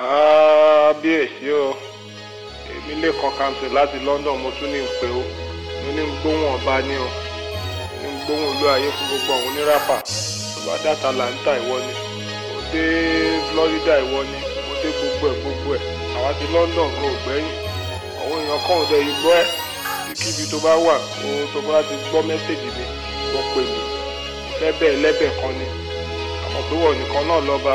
kábíyèsí o. Èmi lè kàn kàǹtì láti London mo tún ní ń pè ó. Mo ní ń gbóhùn ọba ní o. Ní ń gbóhùn olú ayé fún gbogbo àwọn oníràpà tó bá dá Atlanta ìwọ ni. Mo dé Florida ìwọ ni. Mo dé gbogbo ẹ̀ gbogbo ẹ̀. Àwa ti London kò gbẹ́yìn. Àwọn èèyàn kàn dé igbó ẹ̀. Kíbi tó bá wà ohun tó bá ti gbọ́ mẹ́sẹ̀gì mi wọ́n pè mí. Ìfẹ́ bẹ́ẹ̀ lẹ́bẹ̀ kan ni. Àmọ́ pé wọ́n nìkan náà lọ́ba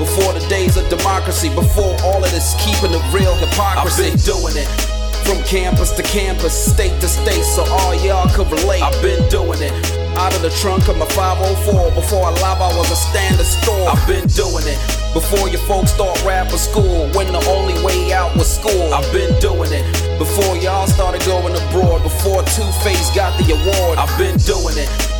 Before the days of democracy. Before all of this keeping the real hypocrisy. I've been doing it. From campus to campus, state to state, so all y'all could relate. I've been doing it. Out of the trunk of my 504. Before I live, I was a standard store. I've been doing it. Before your folks start rapping school, when the only way out was school. I've been doing it. Before y'all started going abroad, before Two Face got the award. I've been doing it.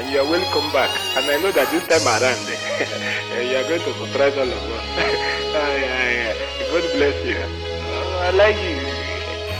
and you are welcome back. And I know that this time around, you are going to surprise all of us. uh, yeah, yeah. God bless you. Uh, I like you.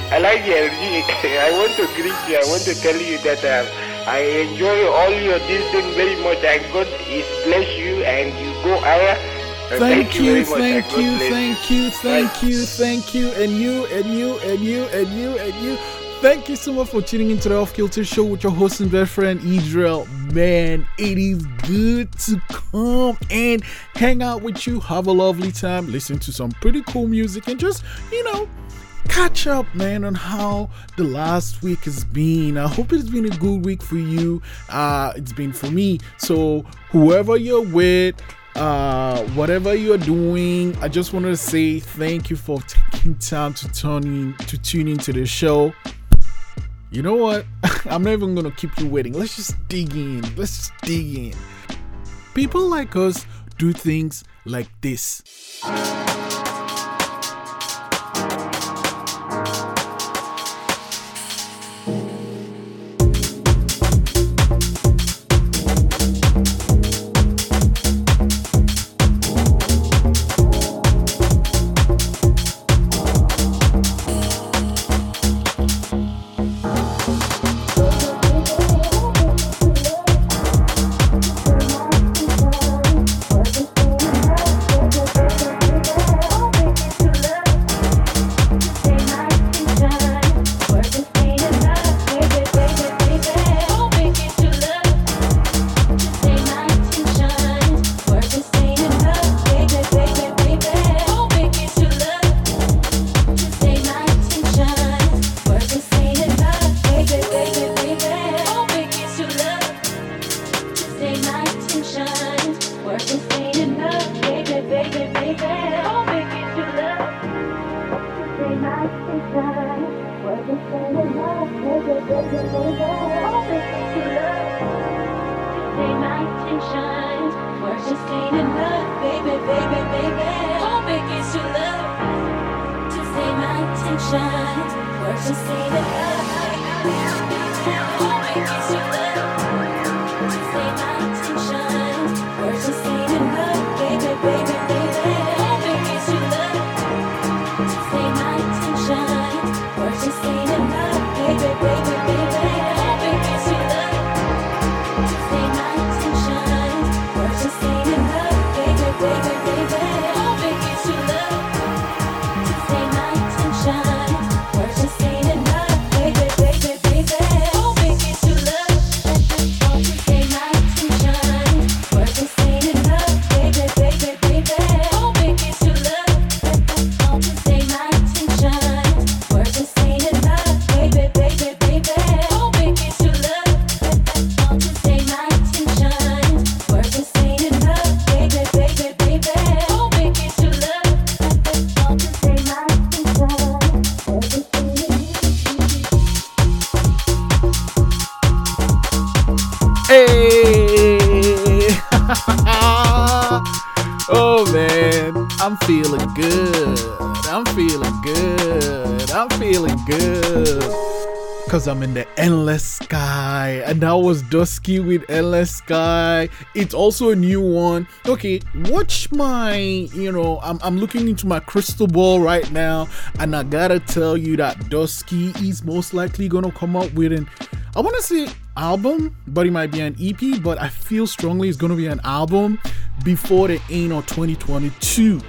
I like your I want to greet you. I want to tell you that um, I enjoy all your this thing very much. And God is bless you and you go higher. Thank, thank, you, thank you, thank you, thank you, thank you, and you, and you, and you, and you, and you. Thank you so much for tuning into the Off Kilter Show with your host and best friend Israel. Man, it is good to come and hang out with you, have a lovely time, listen to some pretty cool music, and just, you know, catch up, man, on how the last week has been. I hope it's been a good week for you. Uh, it's been for me. So, whoever you're with, uh, whatever you're doing, I just wanted to say thank you for taking time to tune in to tune into the show. You know what? I'm not even gonna keep you waiting. Let's just dig in. Let's just dig in. People like us do things like this. Cause I'm in the endless sky, and that was Dusky with Endless Sky. It's also a new one. Okay, watch my, you know, I'm, I'm looking into my crystal ball right now, and I gotta tell you that Dusky is most likely gonna come up with an, I wanna say album, but it might be an EP, but I feel strongly it's gonna be an album before the end of 2022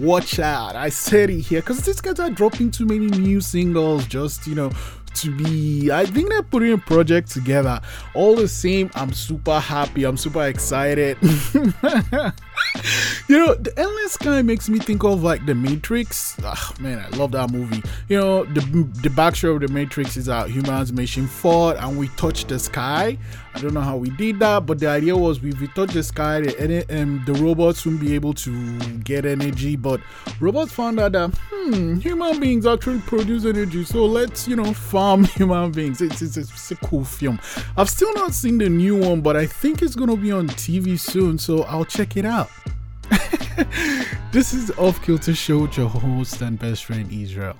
watch out. I said it here because these guys are dropping too many new singles just, you know, to be i think they're putting a project together. All the same i'm super happy i'm super excited. You know the endless sky makes me think of like the matrix. Oh, man i love that movie. You know the the backstory of the matrix is that humans mission fought and we touch the sky i don't know how we did that but the idea was we touch the sky the, um, the robots wouldn't be able to get energy but robots found out that hmm human beings actually produce energy so let's you know farm human beings. It's, it's, it's a cool film. I've still not seen the new one but i think it's gonna be on tv soon so i'll check it out. This is Off Kilter Show with your host and best friend Israel.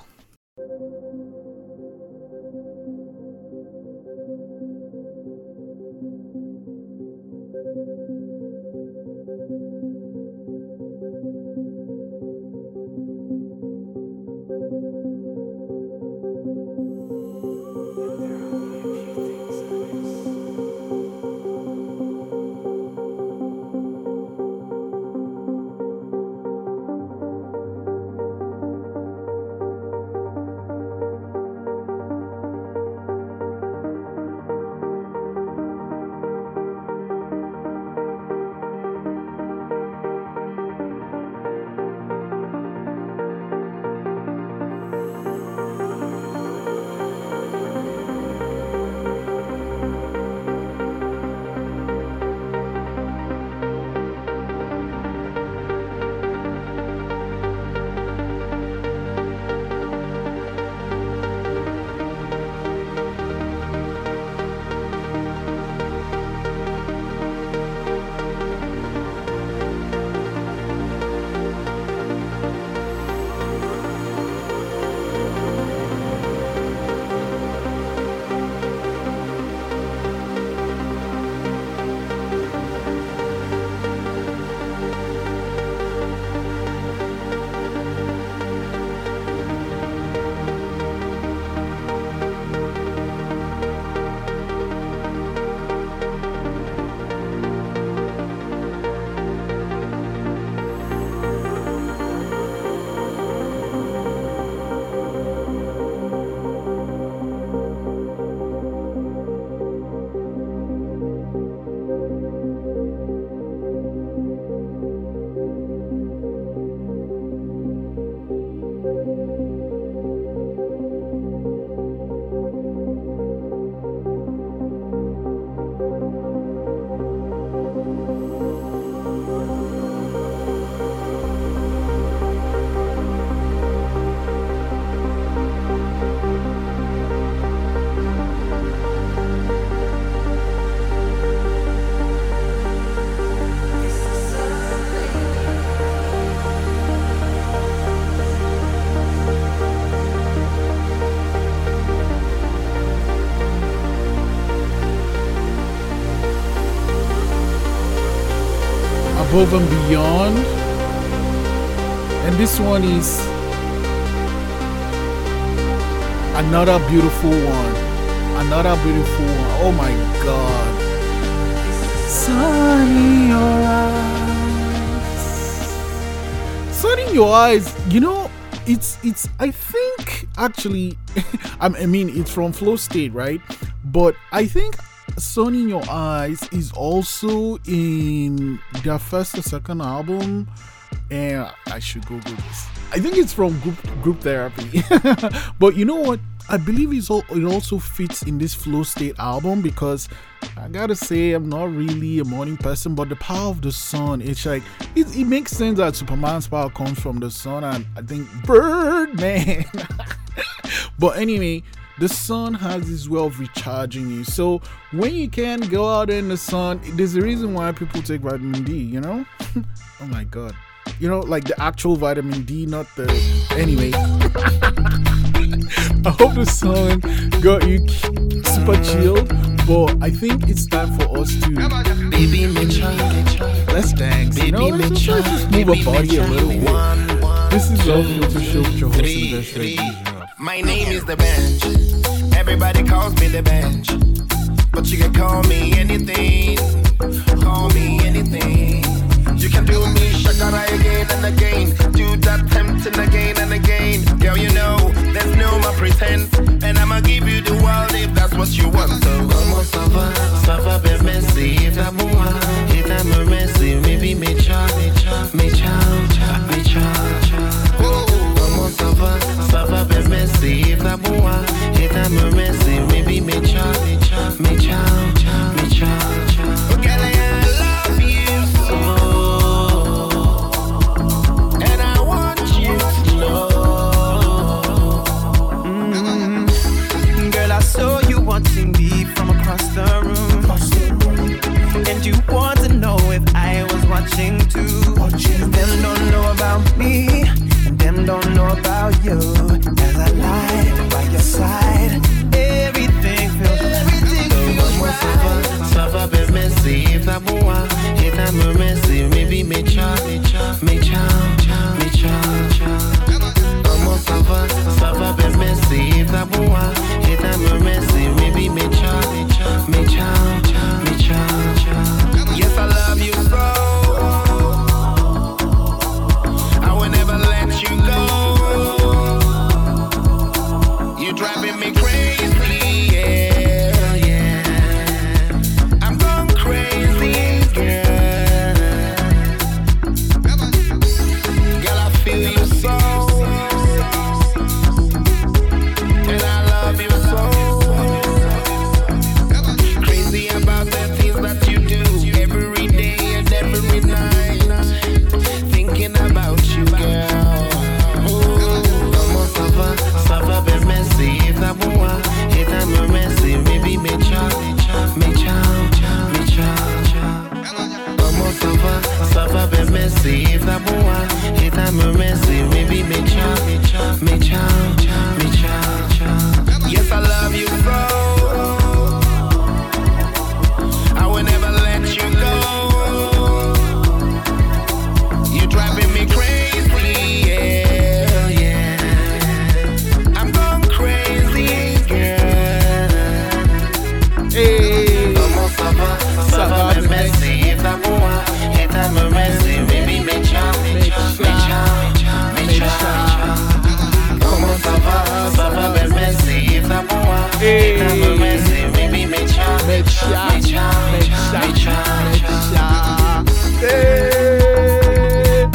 Above and beyond. And this one is another beautiful one. Another beautiful one. Oh my god. Sun in your eyes. Sun in your eyes. You know, it's it's I think actually I mean it's from Flow State, right? But I think Sun in Your Eyes is also in their first or second album. And I should go Google this. I think it's from Group Group Therapy. but you know what? I believe it's all, it also fits in this Flow State album because I gotta say I'm not really a morning person, but the power of the sun, it's like it, it makes sense that Superman's power comes from the sun, and I think Birdman. but anyway, the sun has this way of recharging you. So when you can go out in the sun, there's a reason why people take vitamin D, you know? oh my god. you know, like the actual vitamin D, not the. Anyway. I hope the sun got you super chilled, but I think it's time for us to. Baby, Let's dance. You know, let's just, let's just move our body a little bit. This is Love Filter Show with your host, Investor. My name is D'banj. Everybody calls me D'banj. But you can call me anything. Call me anything. You can do me shakara again and again. Do that tempting again and again. Girl, you know, there's no more pretense. And I'ma give you the world if that's what you want. So, como ça va, ça va bien, merci. Et ta moi, et ta me merci. Maybe me cha, me cha, me cha. Como ça va, ça va bien, merci. Girl, I love you so. And I want you to know. Mm. Girl, I saw you me from across the room. And you to know if I was watching too. Them don't know about me, and them don't know about you. As I lie by your side, everything feels everything feels right. Ça va bien, merci. I bois, if I me merci, Hey.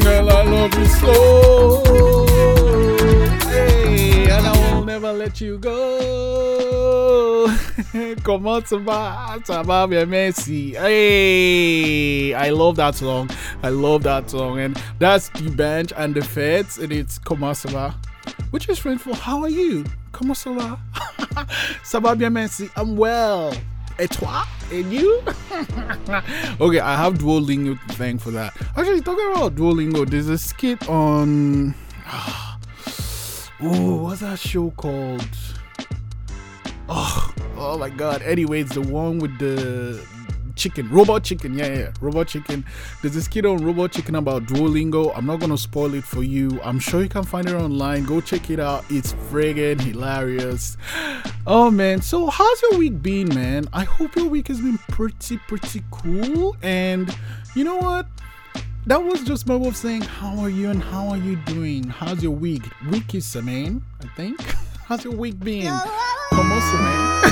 Girl, I love you so. Hey, and I will never let you go. Comment ça. Hey, I love that song. I love that song. And that's D'banj and The Fedz, and it's Comment? Which is French for how are you? Comment ça va? ça va bien. I'm well. Et toi? And you? okay, I have Duolingo thank for that. Actually, talking about Duolingo, there's a skit on. Oh, what's that show called? Oh, oh my god. Anyway, it's the one with the chicken, robot chicken. Yeah, yeah, robot chicken. There's this kid on robot chicken about Duolingo. I'm not gonna spoil it for you. I'm sure you can find it online. Go check it out. It's friggin' hilarious. Oh man, so how's your week been, man? I hope your week has been pretty, pretty cool. And you know what? That was just my way of saying how are you and how are you doing? How's your week? Week is man, I think. How's your week been? Come on, man.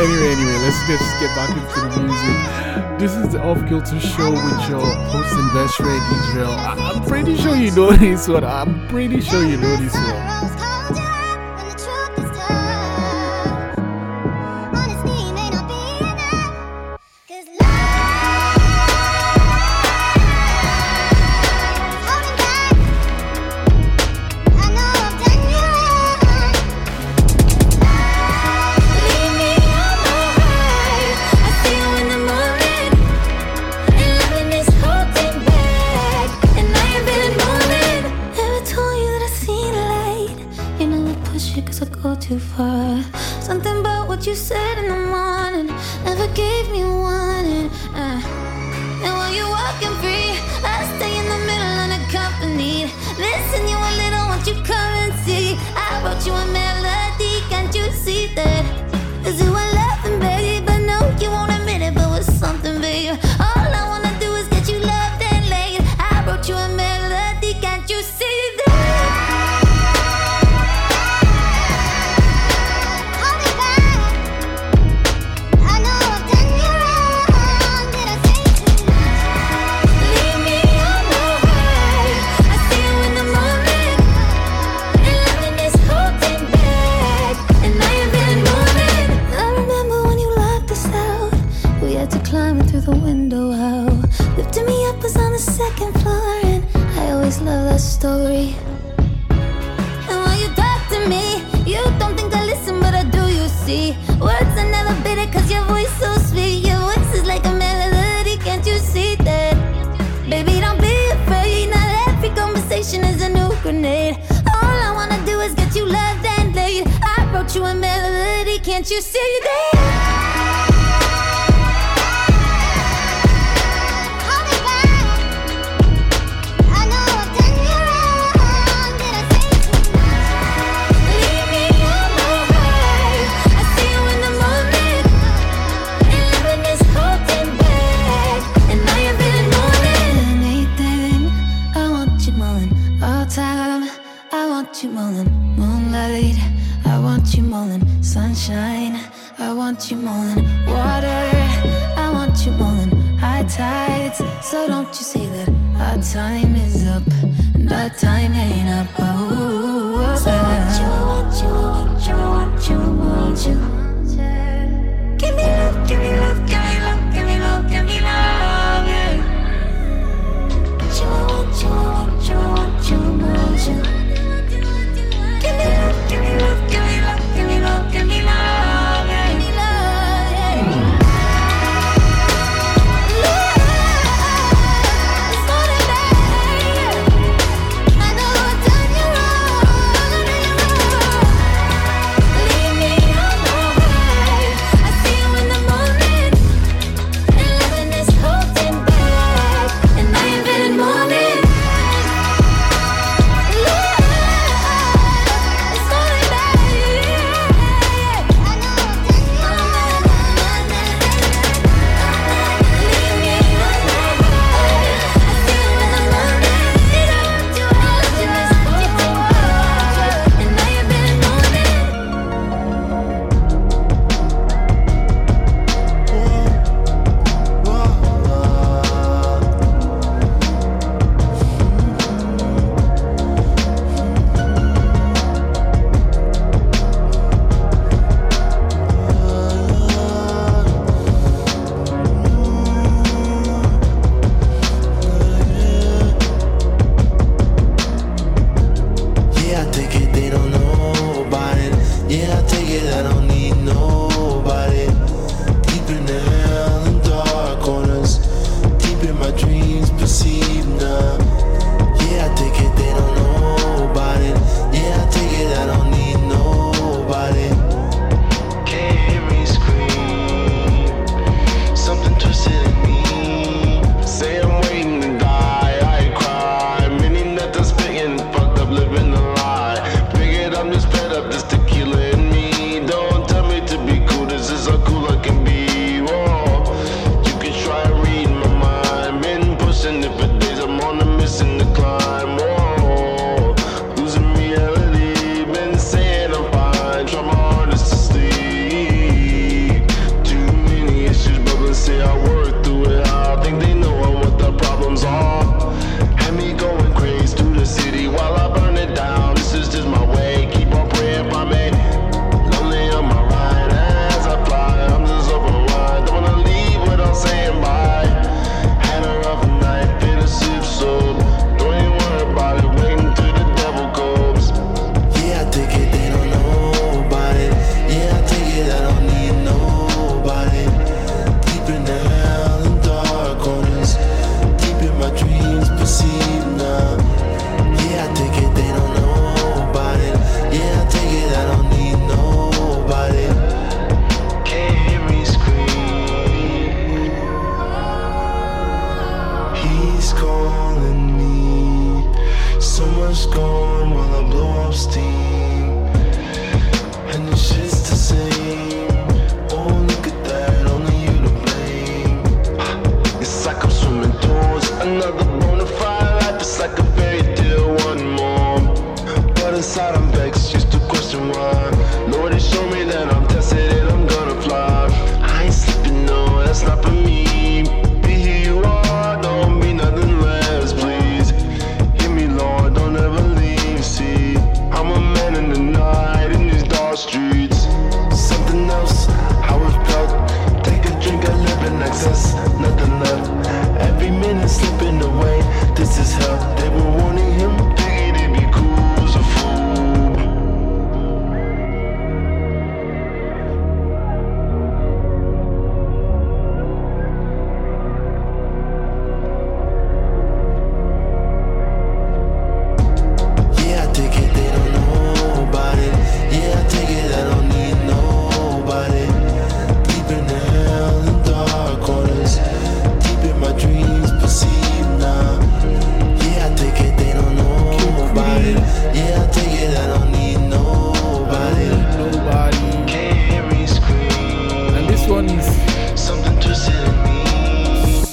Anyway, anyway, let's just get back into the music. This is the Off Kilter Show with your host and best friend Israel. I- I'm pretty sure you know this one. I'm pretty sure you know this one.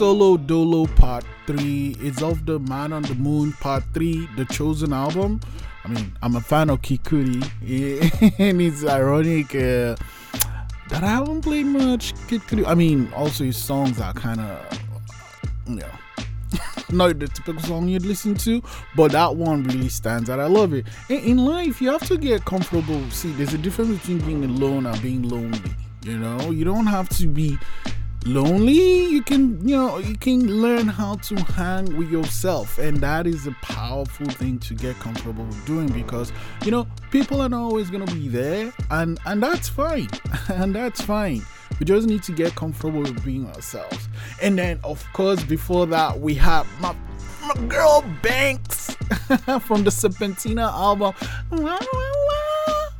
Solo Dolo Part 3. It's of the Man on the Moon Part 3, the chosen album. I mean, I'm a fan of Kid Cudi, and it's ironic uh, that I haven't played much Kid Cudi. I mean, also his songs are kind of, you know, not the typical song you'd listen to, but that one really stands out. I love it. In, in life, you have to get comfortable. See, there's a difference between being alone and being lonely. You know, you don't have to be lonely you can you know you can learn how to hang with yourself. And that is a powerful thing to get comfortable with doing because you know people are not always going to be there and and that's fine. And that's fine. We just need to get comfortable with being ourselves. And then of course before that we have my, my girl banks from the serpentina album.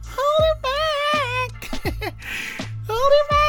Hold it back. Hold it back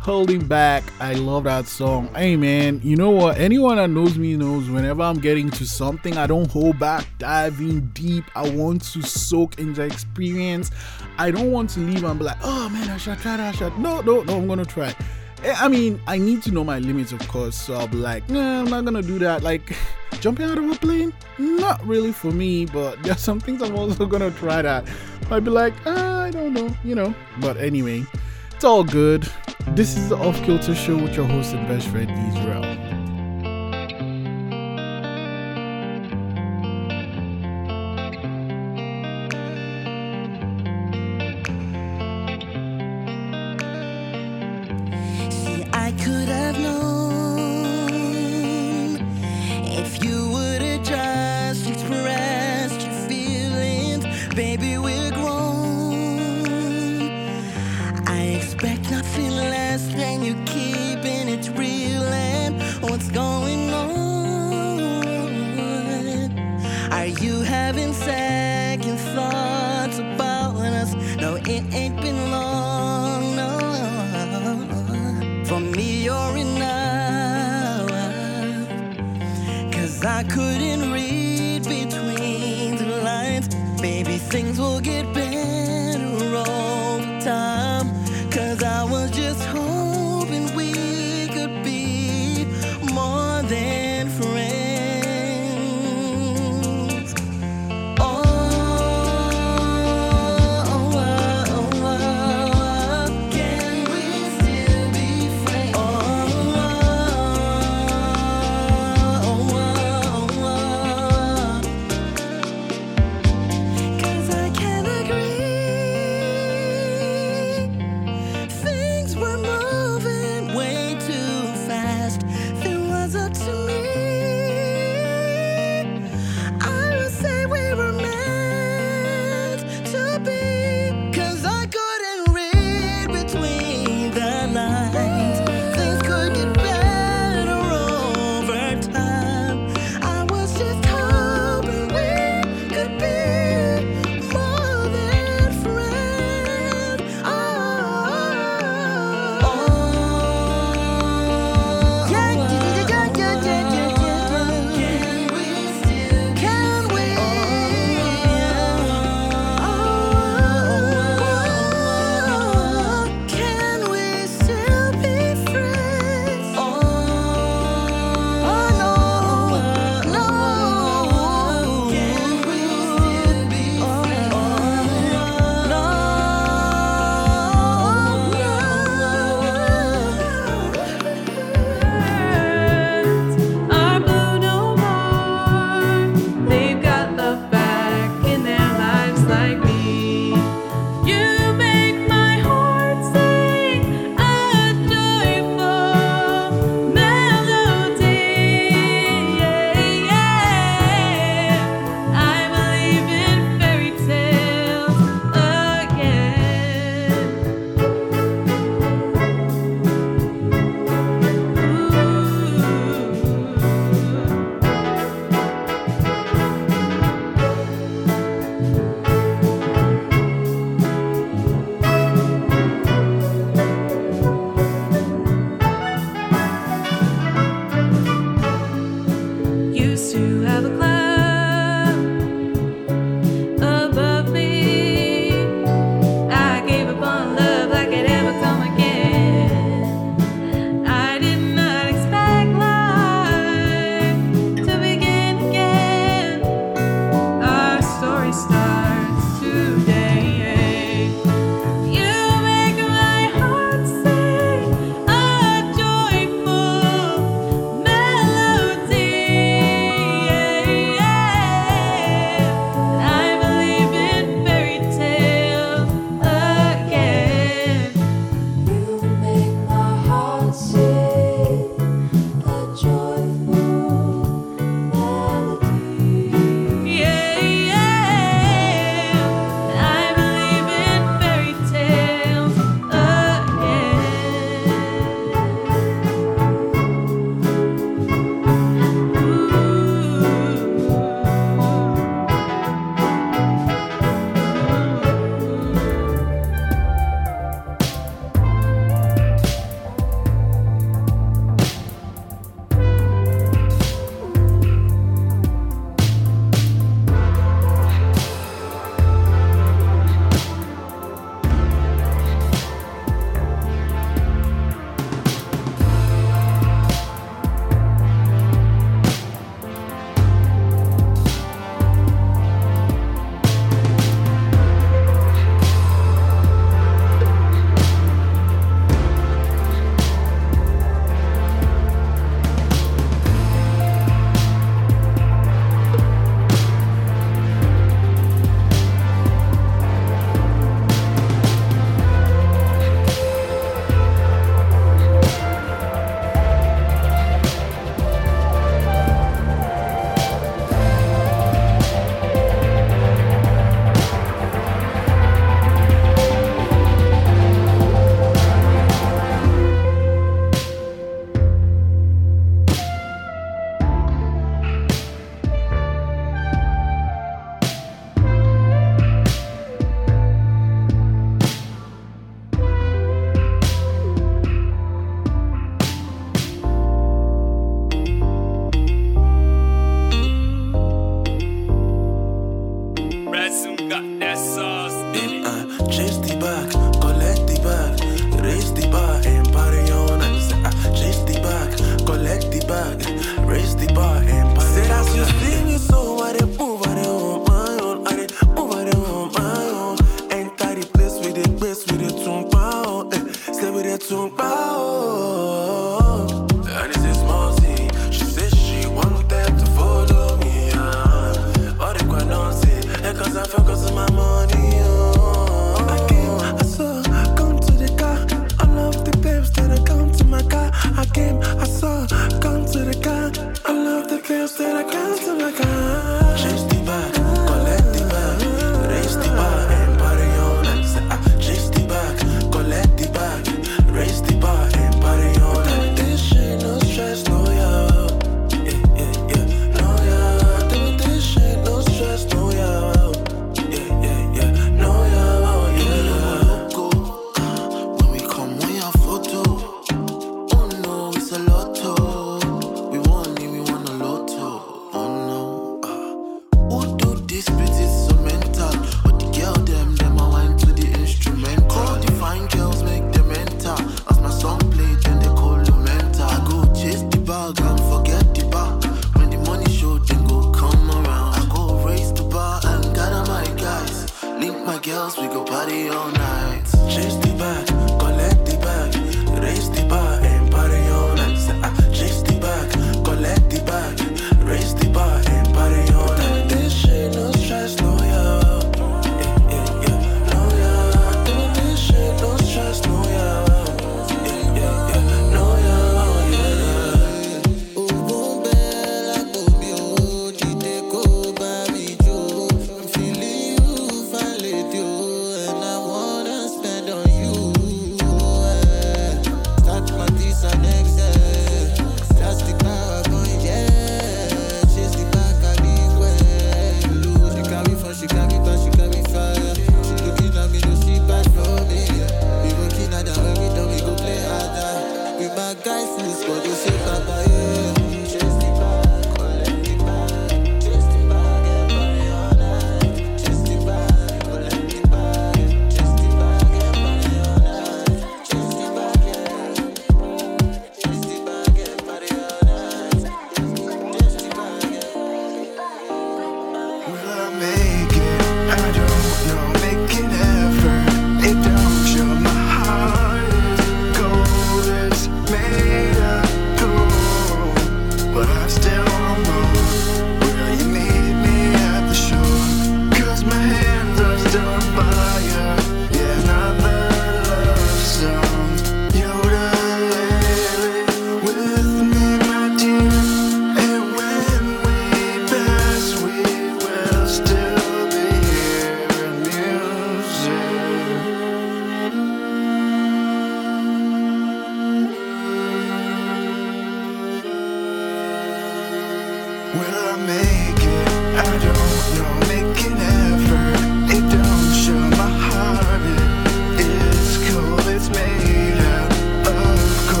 holding back i love that song hey man you know what anyone that knows me knows whenever i'm getting to something i don't hold back diving deep i want to soak in the experience i don't want to leave and be like oh man i should try that I should no no no i'm gonna try Eh, I mean, I need to know my limits, of course. So I'll be like, nah, I'm not gonna do that. Like, jumping out of a plane, not really for me. But there's some things I'm also gonna try that. I'd be like, ah, I don't know, you know. But anyway, it's all good. This is the Off Kilter Show with your host and best friend Israel.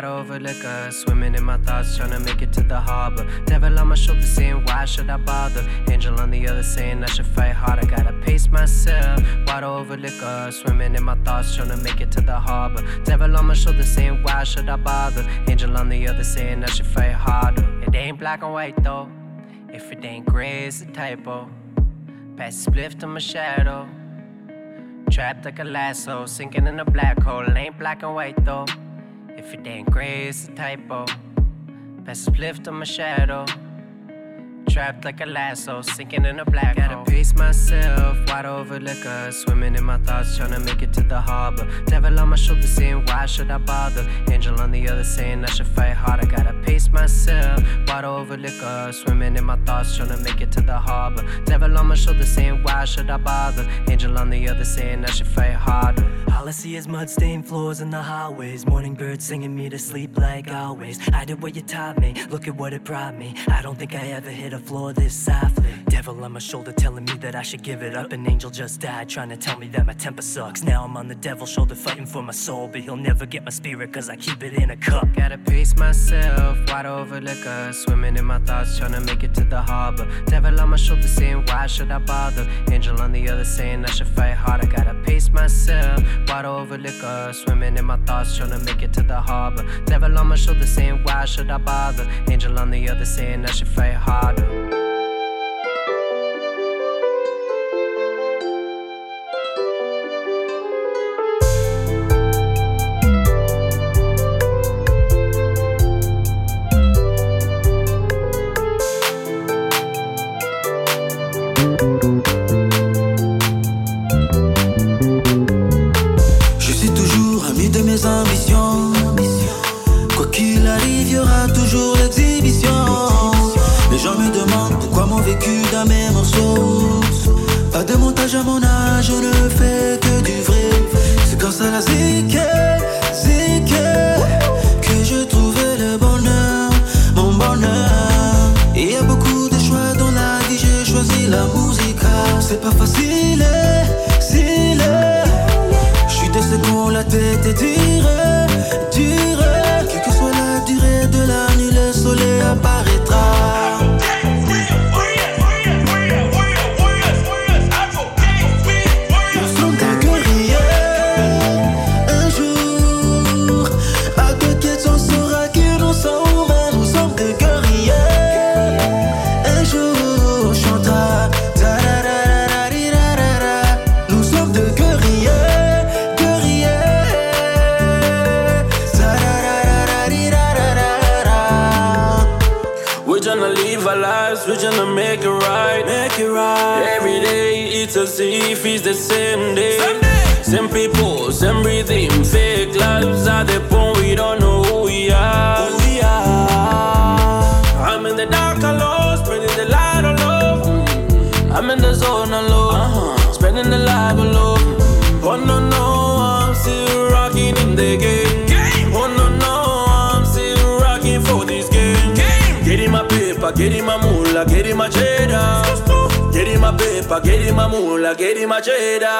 got over liquor. Swimming in my thoughts, trying to make it to the harbor. Devil on my shoulder saying, Why should I bother? Angel on the other saying, I should fight harder. Gotta pace myself. Water overlook liquor. Swimming in my thoughts, trying to make it to the harbor. Devil on my shoulder saying, Why should I bother? Angel on the other saying, I should fight harder. It ain't black and white though. If it ain't gray, it's a typo. Pass a spliff to my shadow. Trapped like a lasso, sinking in a black hole. It ain't black and white though. If it ain't gray, it's a typo. Pass a lift on my shadow. Trapped like a lasso, sinking in a black Gotta hole. pace myself, wide over liquor. Swimming in my thoughts, trying to make it to the harbor. Devil on my shoulder saying, Why should I bother? Angel on the other saying, I should fight harder. Gotta pace myself, wide over liquor. Swimming in my thoughts, trying to make it to the harbor. Devil on my shoulder saying, Why should I bother? Angel on the other saying, I should fight harder. All I see is mud-stained floors in the hallways. Morning birds singing me to sleep like always. I did what you taught me. Look at what it brought me. I don't think I ever hit a floor this softly. Devil on my shoulder telling me that I should give it up. An angel just died trying to tell me that my temper sucks. Now I'm on the devil's shoulder fighting for my soul, but he'll never get my spirit cause I keep it in a cup. Gotta pace myself, wide over liquor, swimming in my thoughts, trying to make it to the harbor. Devil on my shoulder saying, why should I bother? Angel on the other saying, I should fight harder. Gotta pace myself, wide over liquor, swimming in my thoughts, trying to make it to the harbor. Devil on my shoulder saying, why should I bother? Angel on the other saying, I should fight harder. Zone alone, spending the life alone. Oh no no, I'm still rocking in the game. Oh no no, I'm still rocking for this game. Get in my paper, get in my moolah, get in my cheddar. Get in my paper, get in my moolah, get in my cheddar.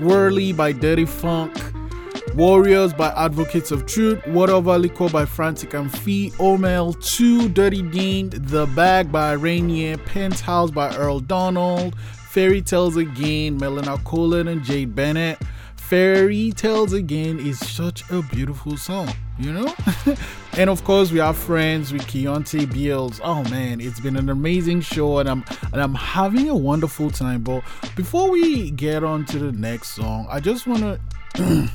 Wurli by Dirty Phunk. Warriors by Advocates of Truth, Valley Core by Frantik and Phee, Omel 2, Dirty Dean, The Bag by Rainier, Penthouse by Earl Donald, Fairy Tales Again, Melina Coolen and Jade Bennett. Fairy Tales Again is such a beautiful song, you know? And of course, we are friends with Keonte Beals. Oh man, it's been an amazing show and I'm and I'm having a wonderful time. But before we get on to the next song, I just wanna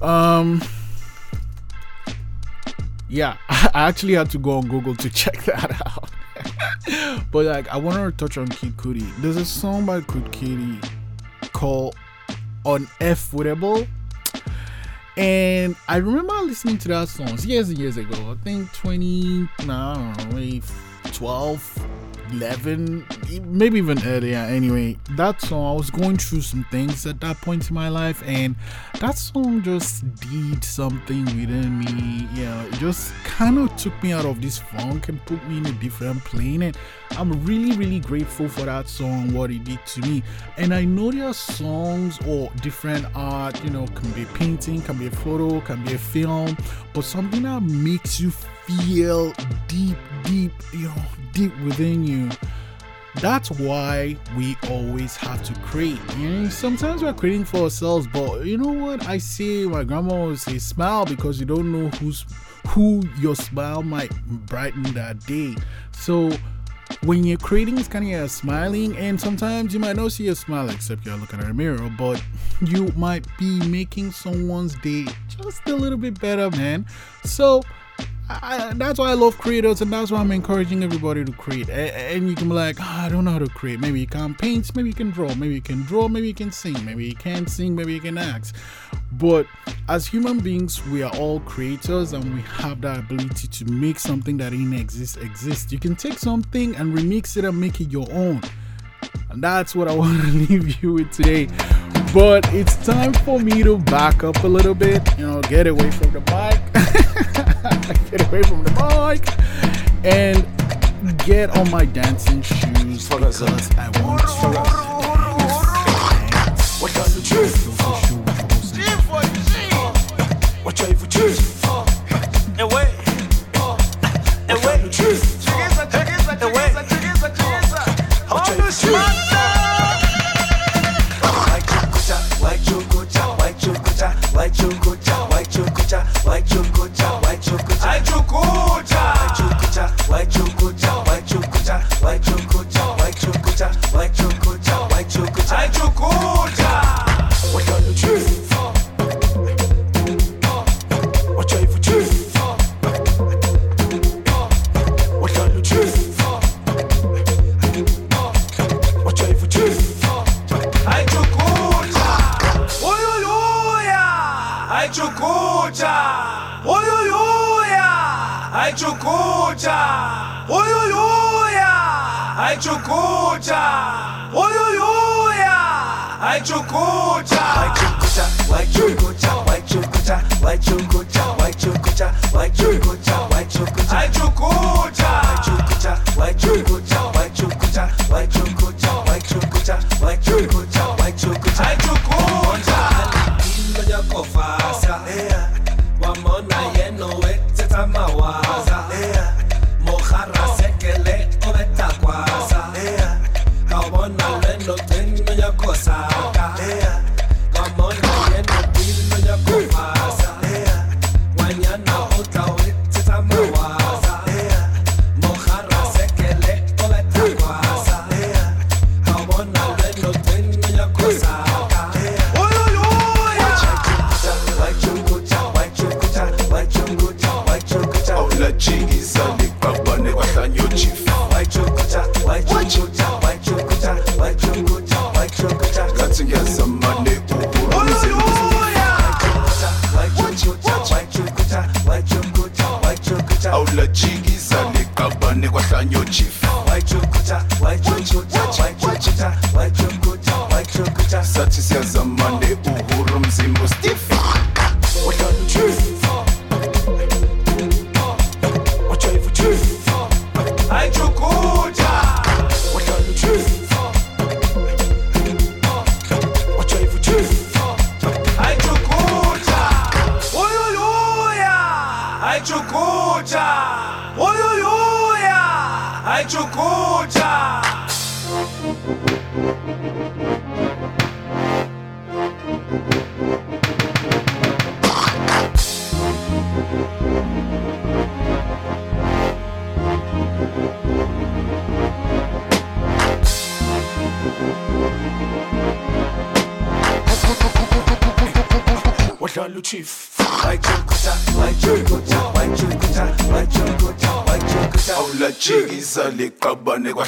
um yeah i actually had to go on google to check that out but like i want to touch on kid cudi there's a song by kid cudi called uneffable and i remember listening to that song years and years ago. I think 20 no, i don't know 12 11 maybe even earlier. Anyway that song i was going through some things at that point in my life and that song just did something within me. You know it just kind of took me out of this funk and put me in a different plane and i'm really really grateful for that song what it did to me. And i know there are songs or different art you know can be painting can be a photo can be a film but something that makes you feel deep deep you know deep within you that's why we always have to create. You know, sometimes we're creating for ourselves, but you know what? I say my grandma would say smile because you don't know who's who your smile might brighten that day. So when you're creating, it's kind of you're smiling, and sometimes you might not see a smile except you're looking at a mirror, but you might be making someone's day just a little bit better, man. So I, that's why I love creators, and that's why I'm encouraging everybody to create. And, you can be like, "Ah, I don't know how to create. Maybe you can't paint, maybe you can draw, maybe you can draw, maybe you can sing, maybe you can't sing, maybe you can act. But as human beings, we are all creators, and we have that ability to make something that didn't exist exist. You can take something and remix it and make it your own, and that's what I want to leave you with today. But it's time for me to back up a little bit, you know, get away from the mic. get away from the mic and get on my dancing shoes because I want to. What are the truth? What are the truth? And machucó.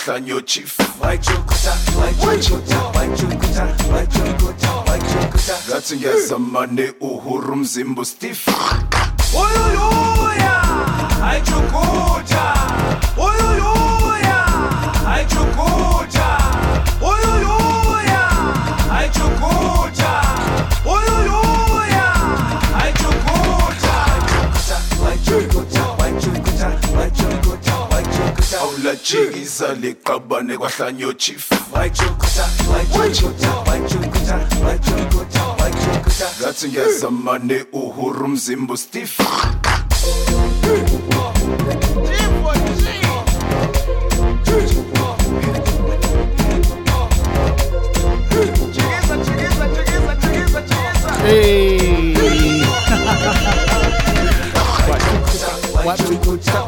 Liqabane kwahlanyo chief wayichukucha wayichukucha wayichukucha wayichukucha wayichukucha ngathi ngiyazamane uhuru mzimba ustif liqabane kwahlanyo chief wayichukucha wayichukucha wayichukucha wayichukucha wayichukucha ngathi ngiyazamane uhuru mzimba ustif Hey. Wachukucha, wachukucha,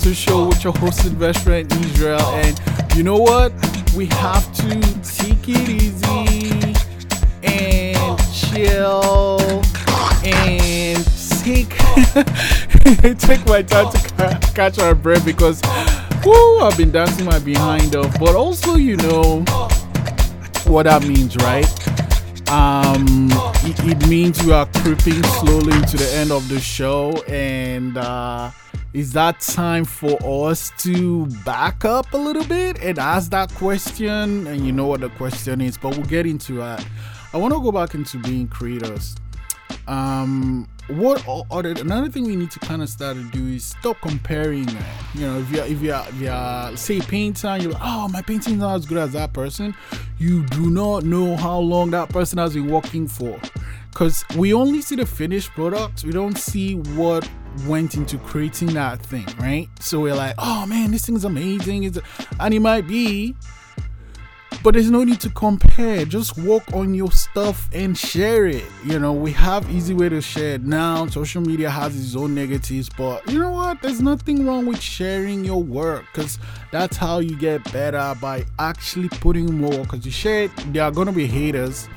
the Show with your host and best friend Israel, and you know what? We have to take it easy and chill and take take my time to ca- catch our breath because woo, I've been dancing my behind off. But also, you know what that means, right? Um, it, it means we are creeping slowly to the end of the show, and uh, is that time for us to back up a little bit and ask that question? And you know what the question is, but we'll get into that. I want to go back into being creators um what another thing we need to kind of start to do is stop comparing you know if you're if you're, if you're say painter you're like oh my painting's not as good as that person you do not know how long that person has been working for because we only see the finished product we don't see what went into creating that thing right? So we're like oh man this thing's amazing. It's and it might be but there's no need to compare. Just work on your stuff and share it. You know we have easy way to share it now. Social media has its own negatives but you know what? There's nothing wrong with sharing your work because that's how you get better by actually putting more because you share it there are gonna be haters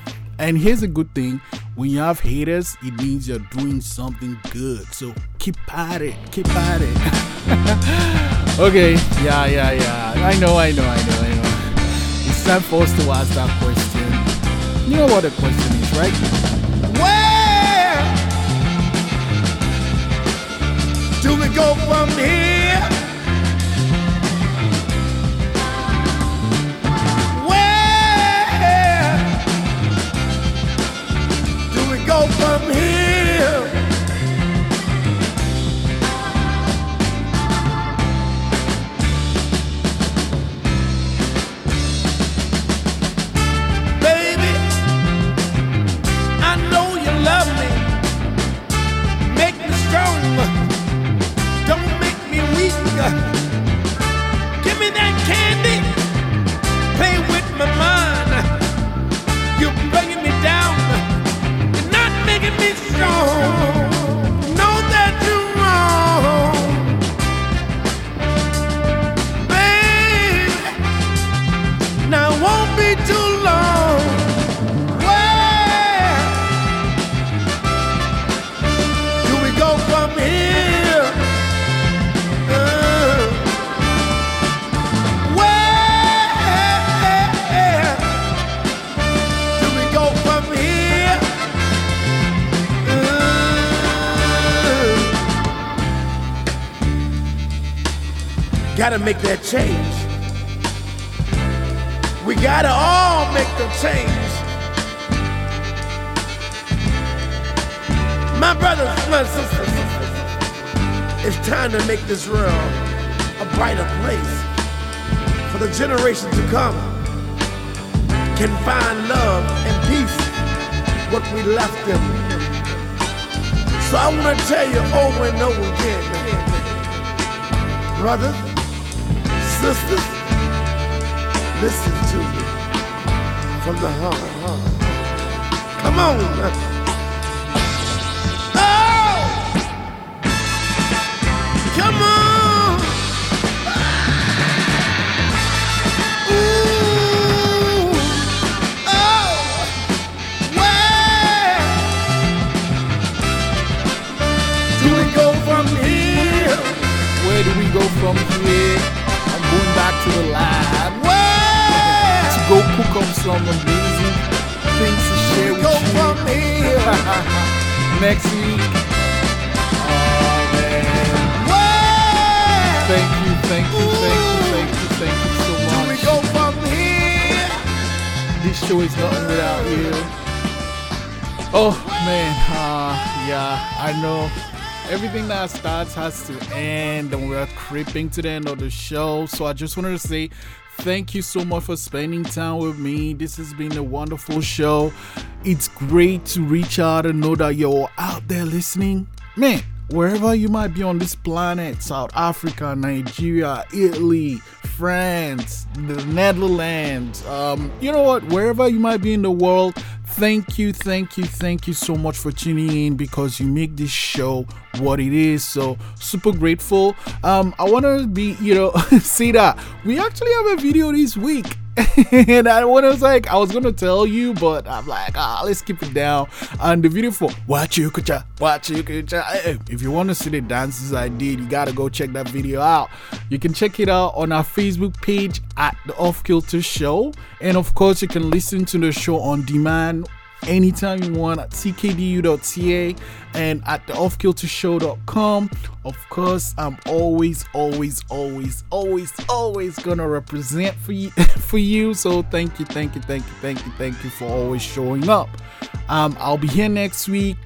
and here's a good thing. When you have haters it means you're doing something good. So keep at it. Keep at it. Okay. Yeah yeah yeah. I know i know i know i know. It's time for us to ask that question. You know what the question is, right? Where do we go from here? Go from here? me strong. Gotta make that change. We gotta all make the change. My brothers, my sisters, it's time to make this world a brighter place for the generations to come. Can find love and peace what we left them. So I want to tell you over and over again, brothers, sisters, listen to me from the heart. Come on. To the lab. Where to go cook up some amazing things to share with go you. from here? Next week. Oh man. Where Thank you, thank you, thank you, thank you, thank you so do we go from here? This show is nothing without you. Oh man, uh, yeah, I know. Everything that starts has to end, and we're creeping to the end of the show. So I just wanted to say thank you so much for spending time with me. This has been a wonderful show. It's great to reach out and know that you're out there listening. Man, wherever you might be on this planet South Africa, Nigeria, Italy, France, the Netherlands, um, you know what, wherever you might be in the world, thank you, thank you, thank you so much for tuning in because you make this show what it is. So, super grateful. Um, I want to be, you know, see that we actually have a video this week. and I was like, I was gonna tell you, but I'm like, ah, let's keep it down. And the video for Watch You Kucha, Watch You Kucha. If you want to see the dances I did, you gotta go check that video out. You can check it out on our Facebook page at the Off Kilter Show. And of course, you can listen to the show on demand anytime you want at ckdu.ca and at the offkiltershow.com. Of course, I'm always, always, always, always, always gonna represent for you for you. So thank you, thank you, thank you, thank you, thank you for always showing up. Um, I'll be here next week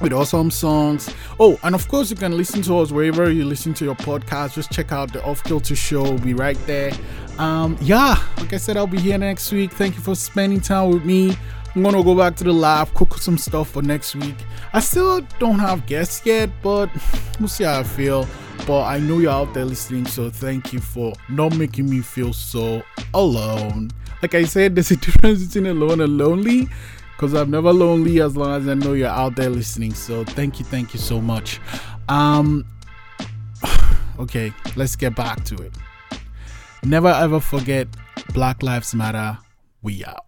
with awesome songs. Oh, and of course, you can listen to us wherever you listen to your podcast. Just check out the Off Kilter Show. We'll be right there. Um, yeah, like I said, I'll be here next week. Thank you for spending time with me. I'm gonna go back to the lab, cook some stuff for next week. I still don't have guests yet, but we'll see how I feel. But I know you're out there listening, so thank you for not making me feel so alone. Like I said, there's a difference between alone and lonely because I'm never lonely as long as I know you're out there listening. So thank you, thank you so much. Um, okay, let's get back to it. Never ever forget Black Lives Matter. We out.